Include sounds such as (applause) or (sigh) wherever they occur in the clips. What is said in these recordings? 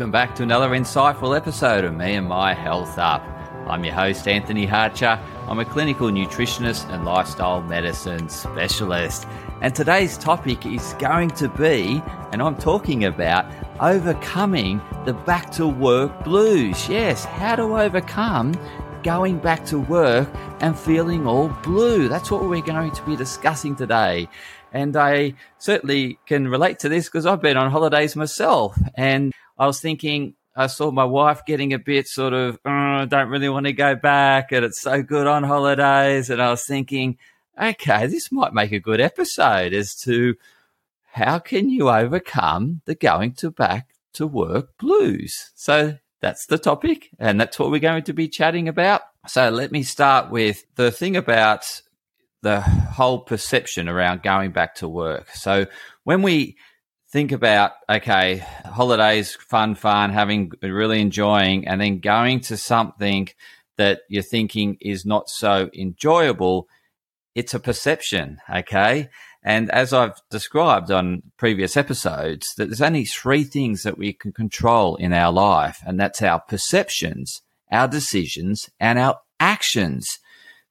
welcome back to another insightful episode of Me and My Health Up. I'm your host, Anthony Hartcher. I'm a clinical nutritionist and lifestyle medicine specialist. And today's topic is going to be, and I'm talking about overcoming the back to work blues. Yes, how to overcome going back to work and feeling all blue. That's what we're going to be discussing today. And I certainly can relate to this because I've been on holidays myself. And I was thinking, I saw my wife getting a bit sort of, oh, don't really want to go back. And it's so good on holidays. And I was thinking, okay, this might make a good episode as to how can you overcome the going to back to work blues. So that's the topic. And that's what we're going to be chatting about. So let me start with the thing about the whole perception around going back to work. So when we think about okay, holidays, fun, fun, having really enjoying, and then going to something that you're thinking is not so enjoyable, it's a perception, okay? And as I've described on previous episodes, that there's only three things that we can control in our life, and that's our perceptions, our decisions, and our actions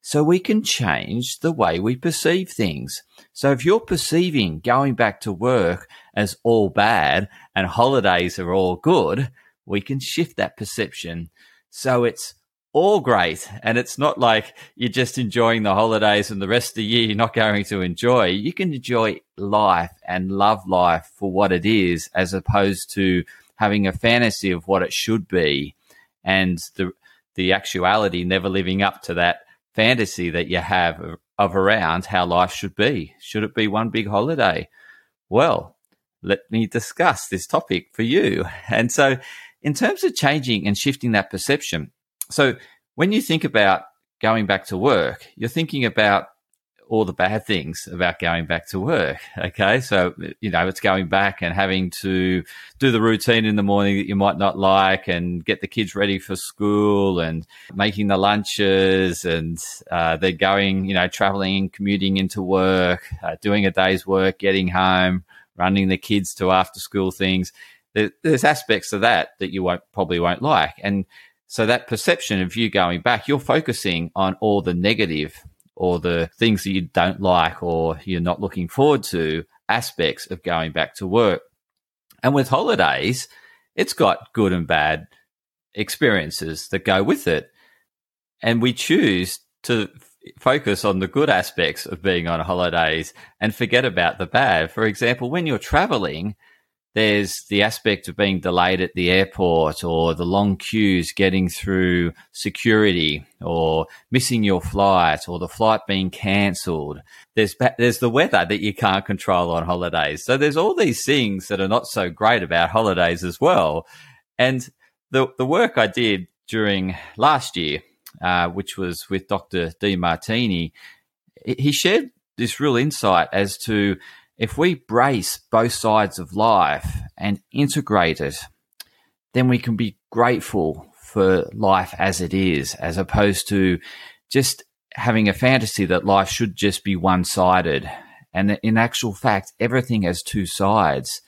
so we can change the way we perceive things. So if you're perceiving going back to work as all bad and holidays are all good, we can shift that perception. So it's all great. And it's not like you're just enjoying the holidays and the rest of the year you're not going to enjoy. You can enjoy life and love life for what it is as opposed to having a fantasy of what it should be and the the actuality never living up to that fantasy that you have of, around how life should be. Should it be one big holiday? Well, let me discuss this topic for you. (laughs) And so, in terms of changing and shifting that perception, so when you think about going back to work, you're thinking about all the bad things about going back to work. Okay. So, you know, it's going back and having to do the routine in the morning that you might not like and get the kids ready for school and making the lunches and uh, they're going, you know, traveling, and commuting into work, uh, doing a day's work, getting home, running the kids to after school things. there's aspects of that that you won't probably won't like. And so that perception of you going back, you're focusing on all the negative or the things that you don't like or you're not looking forward to aspects of going back to work. And with holidays, it's got good and bad experiences that go with it. And we choose to focus on the good aspects of being on holidays and forget about the bad. For example, when you're traveling, there's the aspect of being delayed at the airport or the long queues getting through security or missing your flight or the flight being cancelled. There's, there's the weather that you can't control on holidays. So there's all these things that are not so great about holidays as well. And the, the work I did during last year, uh, which was with Dr. Demartini, he shared this real insight as to if we brace both sides of life and integrate it, then we can be grateful for life as it is, as opposed to just having a fantasy that life should just be one sided. And in actual fact, everything has two sides.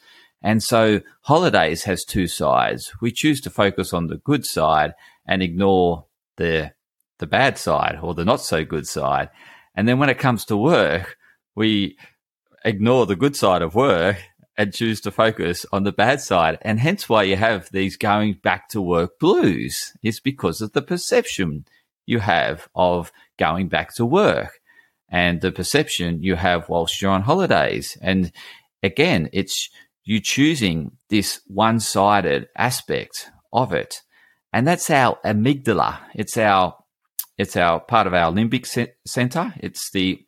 And so holidays has two sides. We choose to focus on the good side and ignore the, the bad side or the not so good side. And then when it comes to work, we ignore the good side of work and choose to focus on the bad side. And hence why you have these going back to work blues is because of the perception you have of going back to work and the perception you have whilst you're on holidays. And again, it's you choosing this one sided aspect of it. And that's our amygdala. It's our, it's our part of our limbic center. It's the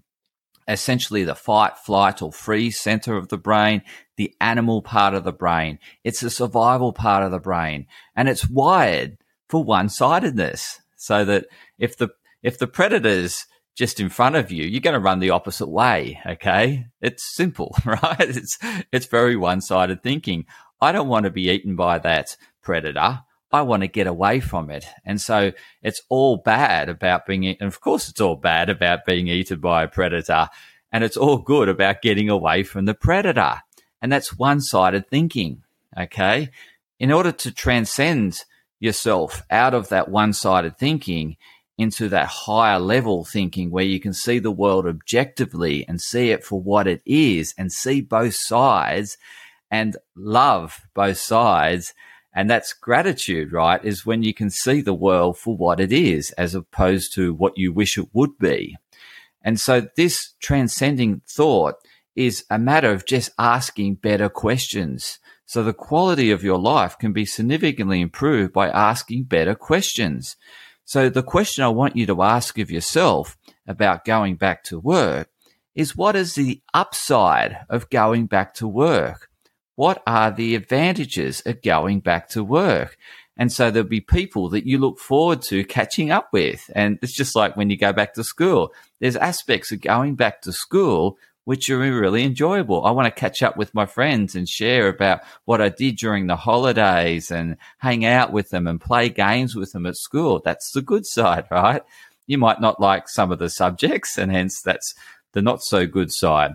essentially the fight, flight, or freeze center of the brain, the animal part of the brain. It's the survival part of the brain. And it's wired for one sidedness. So that if the, if the predator's just in front of you, you're going to run the opposite way. Okay. It's simple, (laughs) right? It's, it's very one sided thinking. I don't want to be eaten by that predator. I want to get away from it. And so it's all bad about being, and of course, it's all bad about being eaten by a predator. And it's all good about getting away from the predator. And that's one sided thinking. Okay. in order to transcend yourself out of that one sided thinking into that higher level thinking where you can see the world objectively and see it for what it is and see both sides and love both sides. And that's gratitude, right? Is when you can see the world for what it is as opposed to what you wish it would be. And so this transcending thought is a matter of just asking better questions. So the quality of your life can be significantly improved by asking better questions. So the question I want you to ask of yourself about going back to work is what is the upside of going back to work? What are the advantages of going back to work? And so there'll be people that you look forward to catching up with. And it's just like when you go back to school, there's aspects of going back to school which are really enjoyable. I want to catch up with my friends and share about what I did during the holidays and hang out with them and play games with them at school. That's the good side, (laughs) right? You might not like some of the subjects and hence that's the not so good side.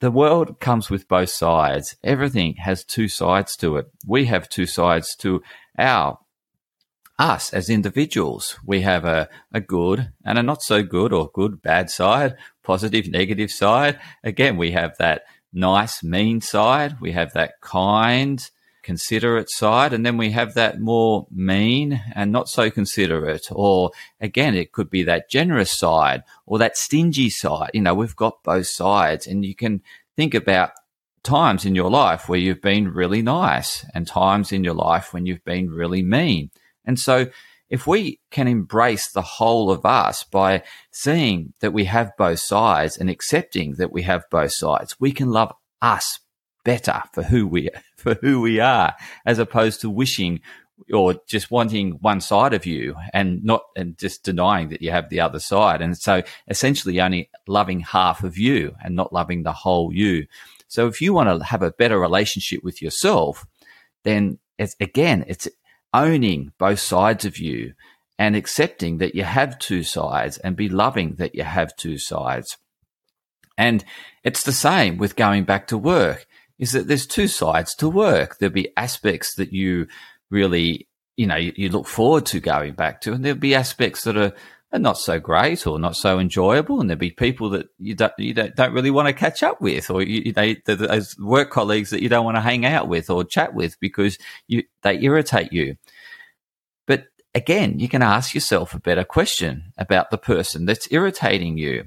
The world comes with both sides. Everything has two sides to it. We have two sides to our us as individuals. We have a, a good and a not so good or good, bad side, positive, negative side. Again, we have that nice, mean side. We have that kind, considerate side. And then we have that more mean and not so considerate. Or again, it could be that generous side or that stingy side. You know, we've got both sides and you can think about times in your life where you've been really nice and times in your life when you've been really mean. And so if we can embrace the whole of us by seeing that we have both sides and accepting that we have both sides, we can love us better for who we for who we are, as opposed to wishing or just wanting one side of you and not and just denying that you have the other side. And so essentially only loving half of you and not loving the whole you. So if you want to have a better relationship with yourself, then it's again, it's owning both sides of you and accepting that you have two sides and be loving that you have two sides. And it's the same with going back to work is that there's two sides to work. There'll be aspects that you really, you know, you, you look forward to going back to, and there'll be aspects that are, are not so great or not so enjoyable. And there'll be people that you don't, you don't, don't really want to catch up with, or you, they, those work colleagues that you don't want to hang out with or chat with because you, they irritate you But again, you can ask yourself a better question about the person that's irritating you.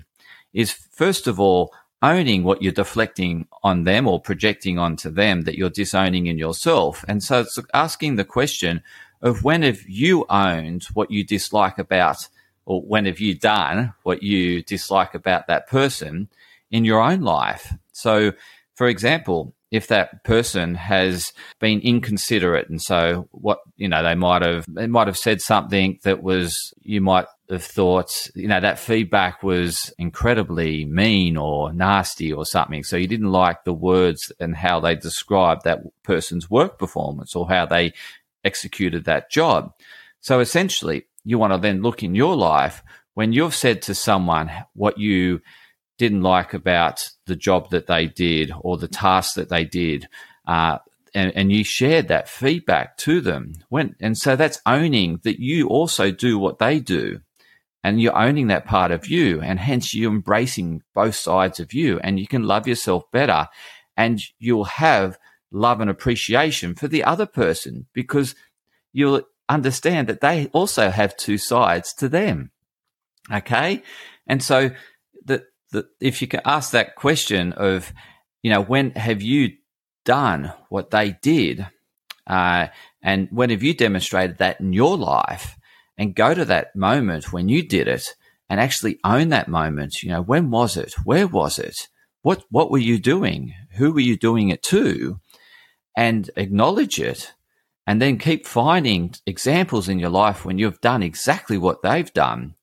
Is first of all, owning what you're deflecting on them or projecting onto them that you're disowning in yourself. And so it's asking the question of when have you owned what you dislike about, or when have you done what you dislike about that person in your own life? So, for example, if that person has been inconsiderate and so what you know they might have they might have said something that was you might have thoughts, you know that feedback was incredibly mean or nasty or something so you didn't like the words and how they described that person's work performance or how they executed that job so essentially you want to then look in your life when you've said to someone what you didn't like about the job that they did or the task that they did. Uh, and, and, you shared that feedback to them. When, and so that's owning that you also do what they do. And you're owning that part of you. And hence you're embracing both sides of you. And you can love yourself better. And you'll have love and appreciation for the other person because you'll understand that they also have two sides to them. Okay. And so the, if you can ask that question of, you know, when have you done what they did? Uh, and when have you demonstrated that in your life? And go to that moment when you did it and actually own that moment. You know, when was it? Where was it? What, what were you doing? Who were you doing it to? And acknowledge it and then keep finding examples in your life when you've done exactly what they've done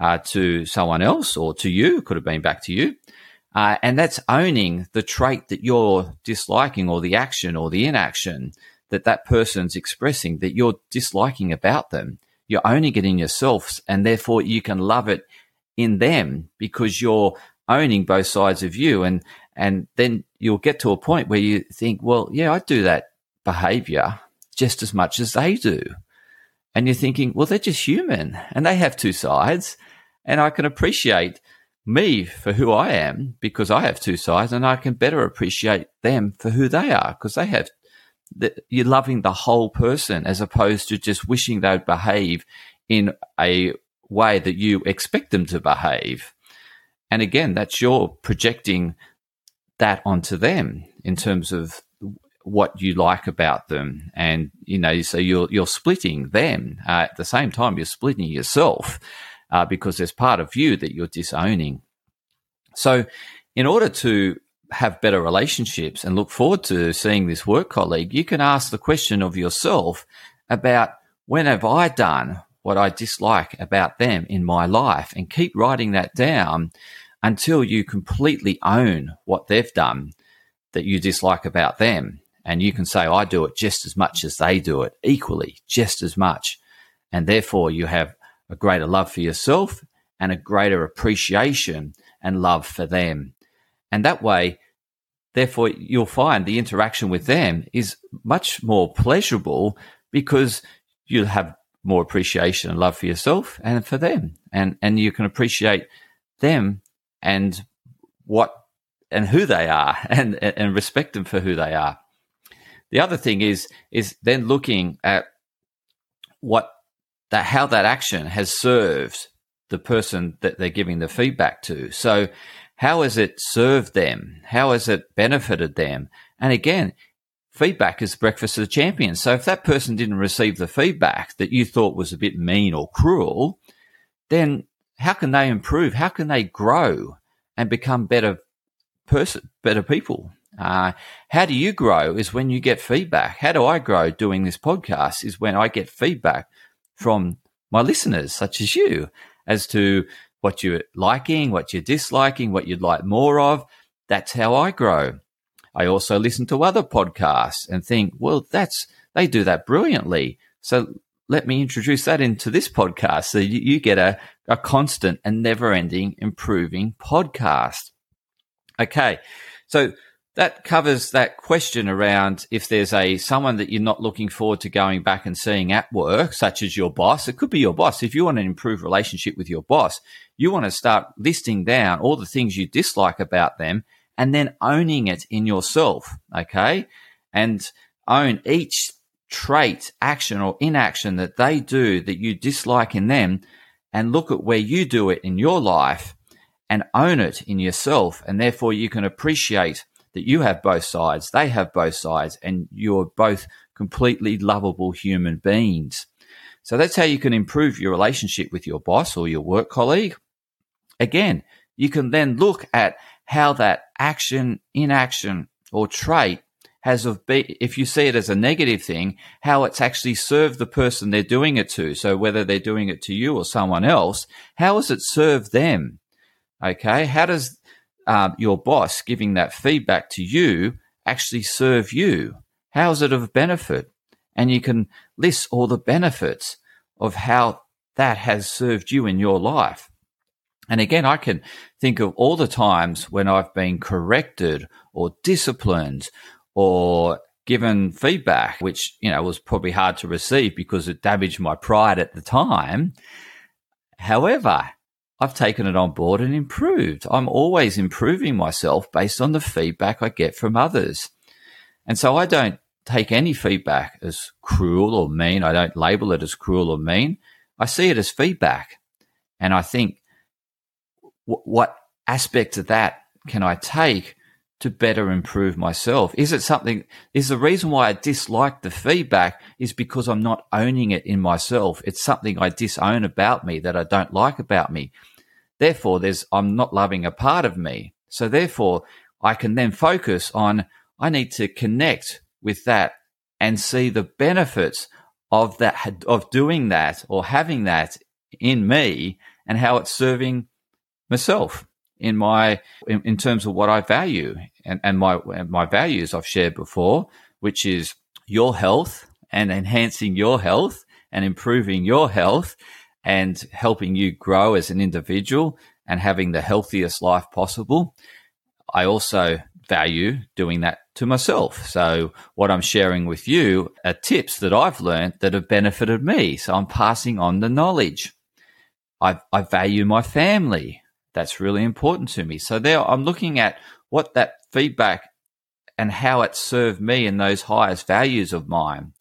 uh, to someone else or to you, could have been back to you. Uh, and that's owning the trait that you're disliking or the action or the inaction that that person's expressing that you're disliking about them. You're owning it in yourself and therefore you can love it in them because you're owning both sides of you. And, and then you'll get to a point where you think, well, yeah, I do that behavior just as much as they do. And you're thinking, well, they're just human and they have two sides. And I can appreciate me for who I am because I have two sides and I can better appreciate them for who they are because they have you're loving the whole person as opposed to just wishing they'd behave in a way that you expect them to behave. And again, that's your projecting that onto them in terms of what you like about them. And, you know, so you're, you're splitting them uh, at the same time, you're splitting yourself uh, because there's part of you that you're disowning. So in order to have better relationships and look forward to seeing this work colleague, you can ask the question of yourself about when have I done what I dislike about them in my life and keep writing that down until you completely own what they've done that you dislike about them. And you can say, I do it just as much as they do it, equally, just as much. And therefore, you have a greater love for yourself and a greater appreciation and love for them. And that way, therefore, you'll find the interaction with them is much more pleasurable because you'll have more appreciation and love for yourself and for them. And, and you can appreciate them and what and who they are (laughs) and, and respect them for who they are. The other thing is, is then looking at what that, how that action has served the person that they're giving the feedback to. So how has it served them? How has it benefited them? And again, feedback is breakfast of the champions. So if that person didn't receive the feedback that you thought was a bit mean or cruel, then how can they improve? How can they grow and become better person, better people? Uh, how do you grow is when you get feedback. How do I grow doing this podcast is when I get feedback from my listeners, such as you, as to what you're liking, what you're disliking, what you'd like more of. That's how I grow. I also listen to other podcasts and think, well, that's, they do that brilliantly. So let me introduce that into this podcast so you, you get a, a constant and never ending improving podcast. Okay. So that covers that question around if there's a someone that you're not looking forward to going back and seeing at work, such as your boss. It could be your boss. If you want an improved relationship with your boss, you want to start listing down all the things you dislike about them and then owning it in yourself. Okay. And own each trait, action or inaction that they do that you dislike in them and look at where you do it in your life and own it in yourself. And therefore you can appreciate that you have both sides, they have both sides, and you're both completely lovable human beings. So that's how you can improve your relationship with your boss or your work colleague. Again, you can then look at how that action, inaction, or trait has of be, if you see it as a negative thing, how it's actually served the person they're doing it to. So whether they're doing it to you or someone else, how has it served them? Okay. How does um, your boss giving that feedback to you actually serve you? How is it of benefit? And you can list all the benefits of how that has served you in your life. And again, I can think of all the times when I've been corrected or disciplined or given feedback, which, you know, was probably hard to receive because it damaged my pride at the time. However, I've taken it on board and improved. I'm always improving myself based on the feedback I get from others. And so I don't take any feedback as cruel or mean. I don't label it as cruel or mean. I see it as feedback. And I think, what aspect of that can I take to better improve myself? Is it something, is the reason why I dislike the feedback is because I'm not owning it in myself. It's something I disown about me that I don't like about me. Therefore, there's, I'm not loving a part of me. So therefore, I can then focus on, I need to connect with that and see the benefits of that, of doing that or having that in me and how it's serving myself in my in, in, terms of what I value and, and my and my values I've shared before, which is your health and enhancing your health and improving your health and helping you grow as an individual and having the healthiest life possible. I also value doing that to myself. So what I'm sharing with you are tips that I've learned that have benefited me. So I'm passing on the knowledge. I, I value my family. That's really important to me. So there I'm looking at what that feedback and how it served me in those highest values of mine,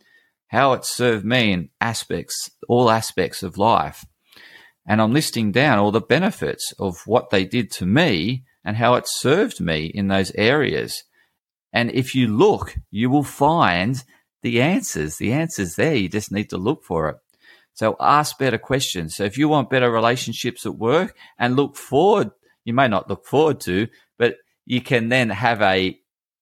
how it served me in aspects, all aspects of life. And I'm listing down all the benefits of what they did to me and how it served me in those areas. And if you look, you will find the answers. The answers there. You just need to look for it. So ask better questions. So if you want better relationships at work and look forward, you may not look forward to, but you can then have a,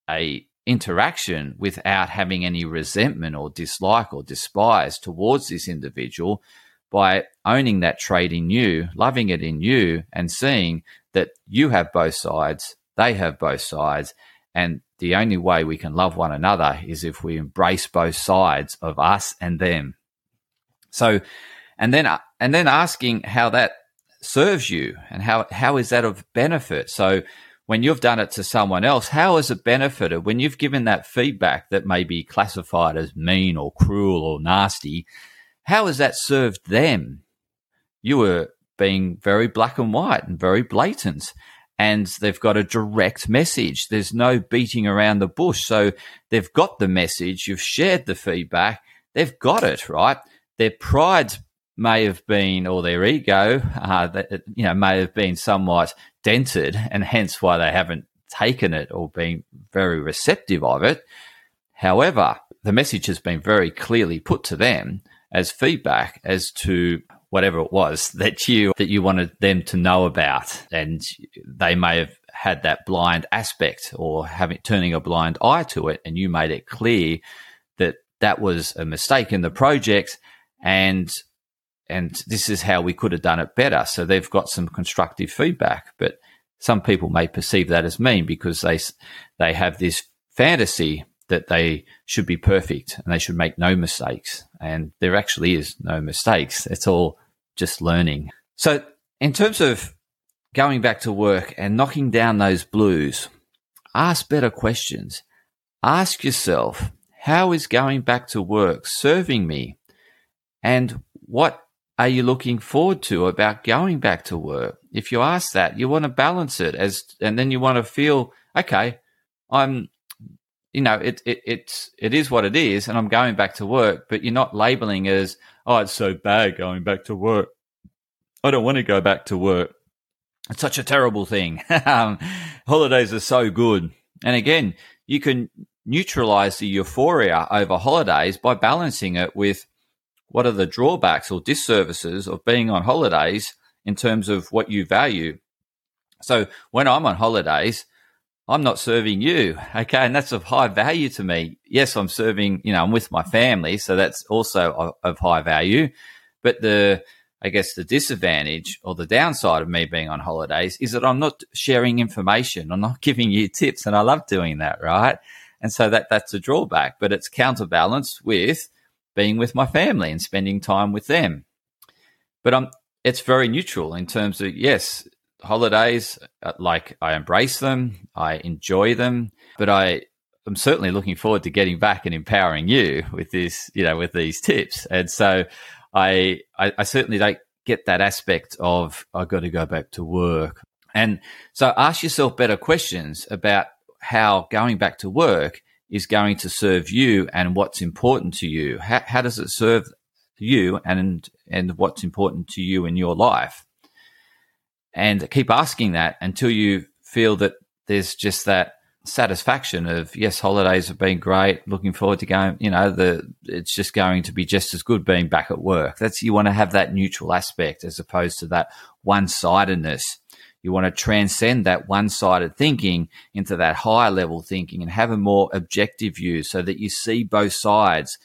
a interaction without having any resentment or dislike or despise towards this individual by owning that trait in you, loving it in you, and seeing that you have both sides, they have both sides, and the only way we can love one another is if we embrace both sides of us and them. So, and then and then asking how that serves you and how how is that of benefit. So, when you've done it to someone else, how has it benefited? When you've given that feedback that may be classified as mean or cruel or nasty, how has that served them? You were being very black and white and very blatant. And they've got a direct message. There's no beating around the bush. So they've got the message. You've shared the feedback. They've got it, right? Their pride may have been, or their ego, uh, that, you know, may have been somewhat dented, and hence why they haven't taken it or been very receptive of it. However, the message has been very clearly put to them as feedback as to whatever it was that you that you wanted them to know about. And they may have had that blind aspect or having turning a blind eye to it. And you made it clear that that was a mistake in the project and and this is how we could have done it better so they've got some constructive feedback but some people may perceive that as mean because they they have this fantasy that they should be perfect and they should make no mistakes. And there actually is no mistakes. It's all just learning. So, in terms of going back to work and knocking down those blues, ask better questions. Ask yourself, how is going back to work serving me? And what are you looking forward to about going back to work? If you ask that, you want to balance it as, and then you want to feel, okay, I'm you know, it, it it's it is what it is, and I'm going back to work. But you're not labeling as, oh, it's so bad going back to work. I don't want to go back to work. It's such a terrible thing. (laughs) um, holidays are so good, and again, you can neutralize the euphoria over holidays by balancing it with what are the drawbacks or disservices of being on holidays in terms of what you value. So when I'm on holidays, I'm not serving you. Okay. And that's of high value to me. Yes, I'm serving, you know, I'm with my family. So that's also of, high value. But the, I guess the disadvantage or the downside of me being on holidays is that I'm not sharing information. I'm not (laughs) giving you tips and I love doing that. Right. And so that, that's a drawback, but it's counterbalanced with being with my family and spending time with them. But I'm, it's very neutral in terms of, yes, holidays, uh, like I embrace them, I enjoy them, but I am certainly looking forward to getting back and empowering you with this, you know, with these tips. And so I, I, I certainly don't get that aspect of I've got to go back to work. And so ask yourself better questions about how going back to work is going to serve you and what's important to you. How, how does it serve you and, and what's important to you in your life? and keep asking that until you feel that there's just that satisfaction of yes holidays have been great looking forward to going you know the it's just going to be just as good being back at work that's you want to have that neutral aspect as opposed to that one-sidedness you want to transcend that one-sided thinking into that higher level thinking and have a more objective view so that you see both sides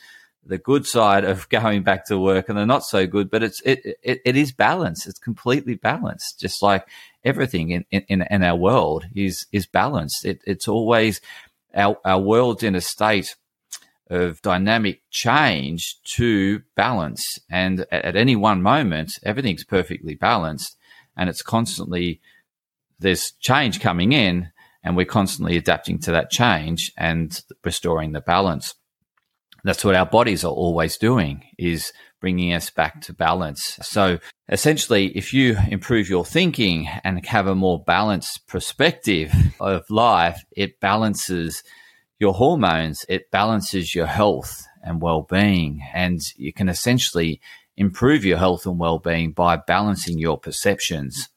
the good side of (laughs) going back to work and the not so good, but it's it it, it is balanced. It's completely balanced, just like everything in, in, in our world is is balanced. It, it's always our our world's in a state of dynamic change to balance, and at, at any one moment, everything's perfectly balanced, and it's constantly there's change coming in, and we're constantly adapting to that change and restoring the balance. That's what our bodies are always doing is bringing us back to balance. So essentially, if you improve your thinking and have a more balanced perspective of life, it balances your hormones, it balances your health and well-being, and you can essentially improve your health and well-being by balancing your perceptions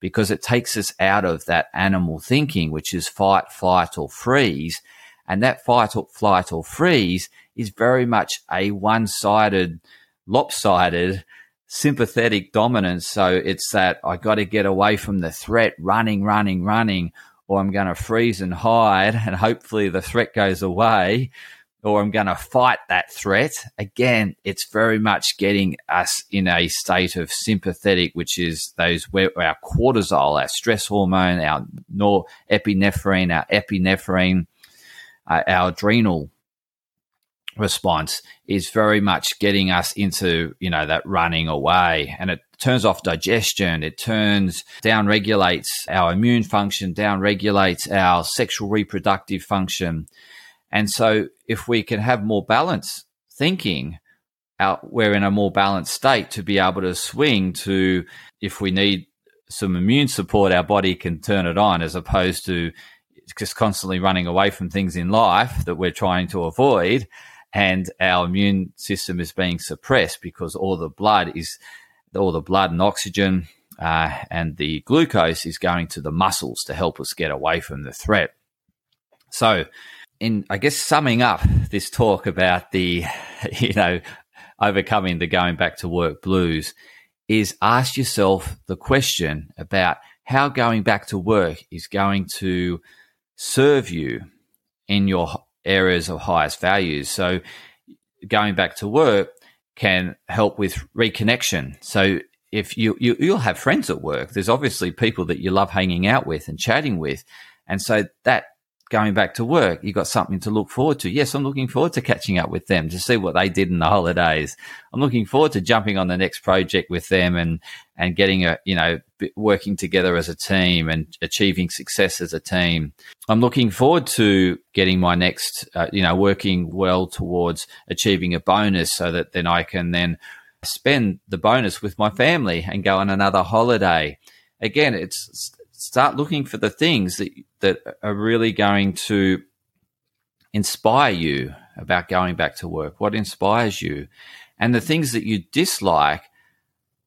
because it takes us out of that animal thinking, which is fight, flight, or freeze. And that fight or flight or freeze is very much a one sided lopsided sympathetic dominance. So it's that I got to get away from the threat, running, running, running, or I'm going to freeze and hide, and hopefully the threat goes away, or I'm going to fight that threat. Again, it's very much getting us in a state of sympathetic, which is those our cortisol, our stress hormone, our norepinephrine, our epinephrine, uh, our adrenal response is very much getting us into you know that running away and it turns off digestion it turns down regulates our immune function down regulates our sexual reproductive function and so if we can have more balanced thinking out we're in a more balanced state to be able to swing to if we need some immune support our body can turn it on as opposed to just constantly running away from things in life that we're trying to avoid and our immune system is being suppressed because all the blood is all the blood and oxygen uh, and the glucose is going to the muscles to help us get away from the threat. So, in I guess summing up this talk about the (laughs) you know overcoming the going back to work blues is ask yourself the question about how going back to work is going to serve you in your areas of highest values. So going back to work can help with reconnection. So if you, you you'll have friends at work, there's obviously people that you love hanging out with and chatting with, and so that going back to work, you got something to look forward to. Yes, I'm looking forward to catching up with them to see what they did in the holidays. I'm looking forward to jumping on the next project with them and, and getting a, you know, working together as a team and achieving success as a team. I'm looking forward to getting my next, uh, you know, working well towards achieving a bonus so that then I can then spend the bonus with my family and go on another holiday. Again, it's start looking for the things that that are really going to inspire you about going back to work. What inspires you, and the things that you dislike.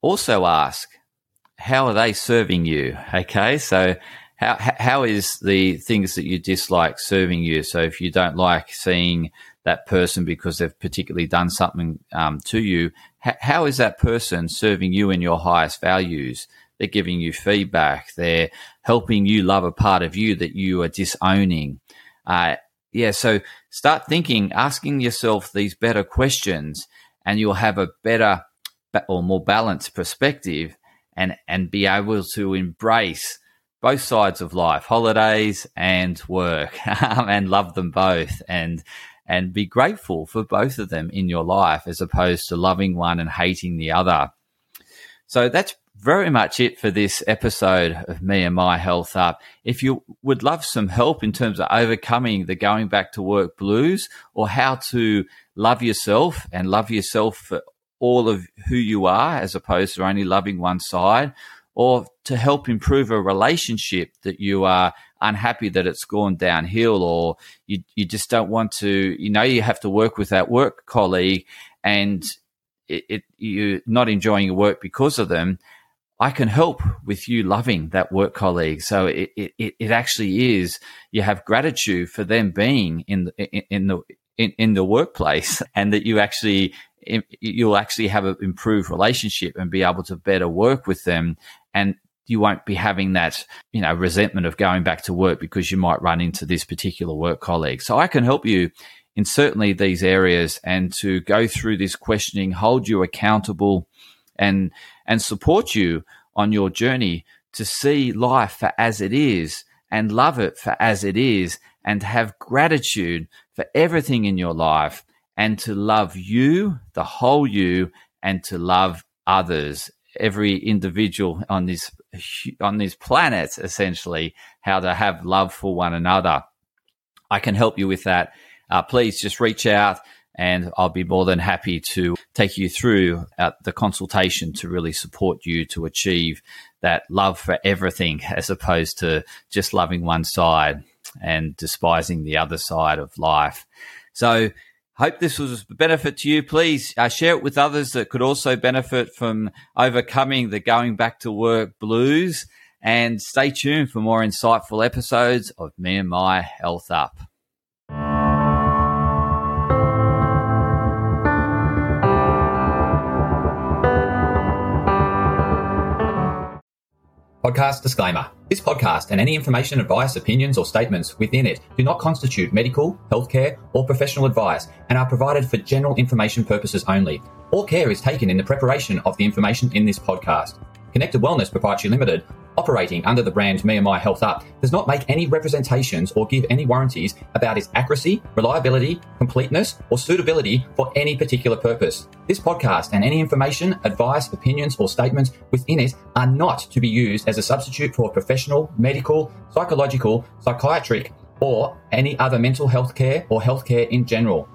Also ask, how are they serving you? (laughs) Okay, so how how is the things that you dislike serving you? So if you don't like seeing that person because they've particularly done something um, to you, how is that person serving you in your highest values? They're giving you feedback. They're helping you love a part of you that you are disowning. Uh, yeah, so start thinking, asking yourself these better questions, and you'll have a better or more balanced perspective and, and be able to embrace both sides of life, holidays and work, (laughs) and love them both and and be grateful for both of them in your life as opposed to loving one and hating the other. So that's very much it for this episode of Me and My Health Up. If you would love some help in terms of overcoming the going back to work blues or how to love yourself and love yourself for all of who you are as opposed to only loving one side, or to help improve a relationship that you are unhappy that it's gone downhill or you, you just don't want to, you know, you have to work with that work colleague and it, it, you're not enjoying your work because of them I can help with you loving that work colleague. So it, it, it actually is, you have gratitude for them being in the, in the, in, in the workplace (laughs) and that you actually, you'll actually have an improved relationship and be able to better work with them. And you won't be having that, you know, resentment of going back to work because you might run into this particular work colleague. So I can help you in certainly these areas and to go through this questioning, hold you accountable and and support you on your journey to see life for as it is and love it for as it is and have gratitude for everything in your life and to love you, the whole you, and to love others every individual on this on this planet essentially how to have love for one another. I can help you with that. Uh, please just reach out and I'll be more than happy to take you through uh, the consultation to really support you to achieve that love for everything (laughs) as opposed to just loving one side and despising the other side of life. So, hope this was a benefit to you. Please uh, share it with others that could also benefit from overcoming the going back to work blues. And stay tuned for more insightful episodes of Me and My Health Up. Podcast disclaimer. This podcast and any information, advice, opinions, or statements within it do not constitute medical, healthcare, or professional advice and are provided for general information purposes only. All care is taken in the preparation of the information in this podcast. Connected Wellness Proprietary Limited operating under the brand Me and My Health Up does not make any representations or give any warranties about its accuracy, reliability, completeness, or suitability for any particular purpose. This podcast and any information, advice, opinions, or statements within it are not to be used as a substitute for professional, medical, psychological, psychiatric, or any other mental health care or healthcare in general.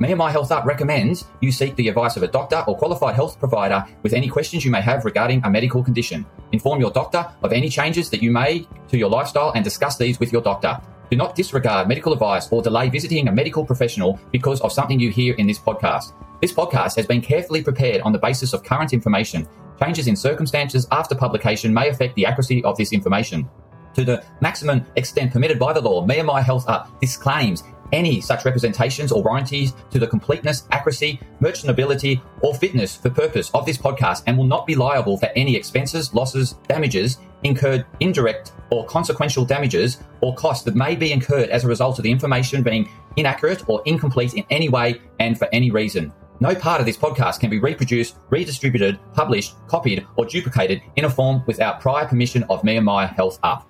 Me and My Health Up recommends you seek the advice of a doctor or qualified health provider with any questions you may have regarding a medical condition. Inform your doctor of any changes that you made to your lifestyle and discuss these with your doctor. Do not disregard medical advice or delay visiting a medical professional because of something you hear in this podcast. This podcast has been carefully prepared on the basis of current information. Changes in circumstances after publication may affect the accuracy of this information. To the maximum extent permitted by the law, Me and My Health Up disclaims any such representations or warranties to the completeness, accuracy, merchantability, or fitness for purpose of this podcast and will not be liable for any expenses, losses, damages incurred, indirect or consequential damages or costs that may be incurred as a result of the information being inaccurate or incomplete in any way and for any reason. No part of this podcast can be reproduced, redistributed, published, copied, or duplicated in a form without prior permission of me and my health up.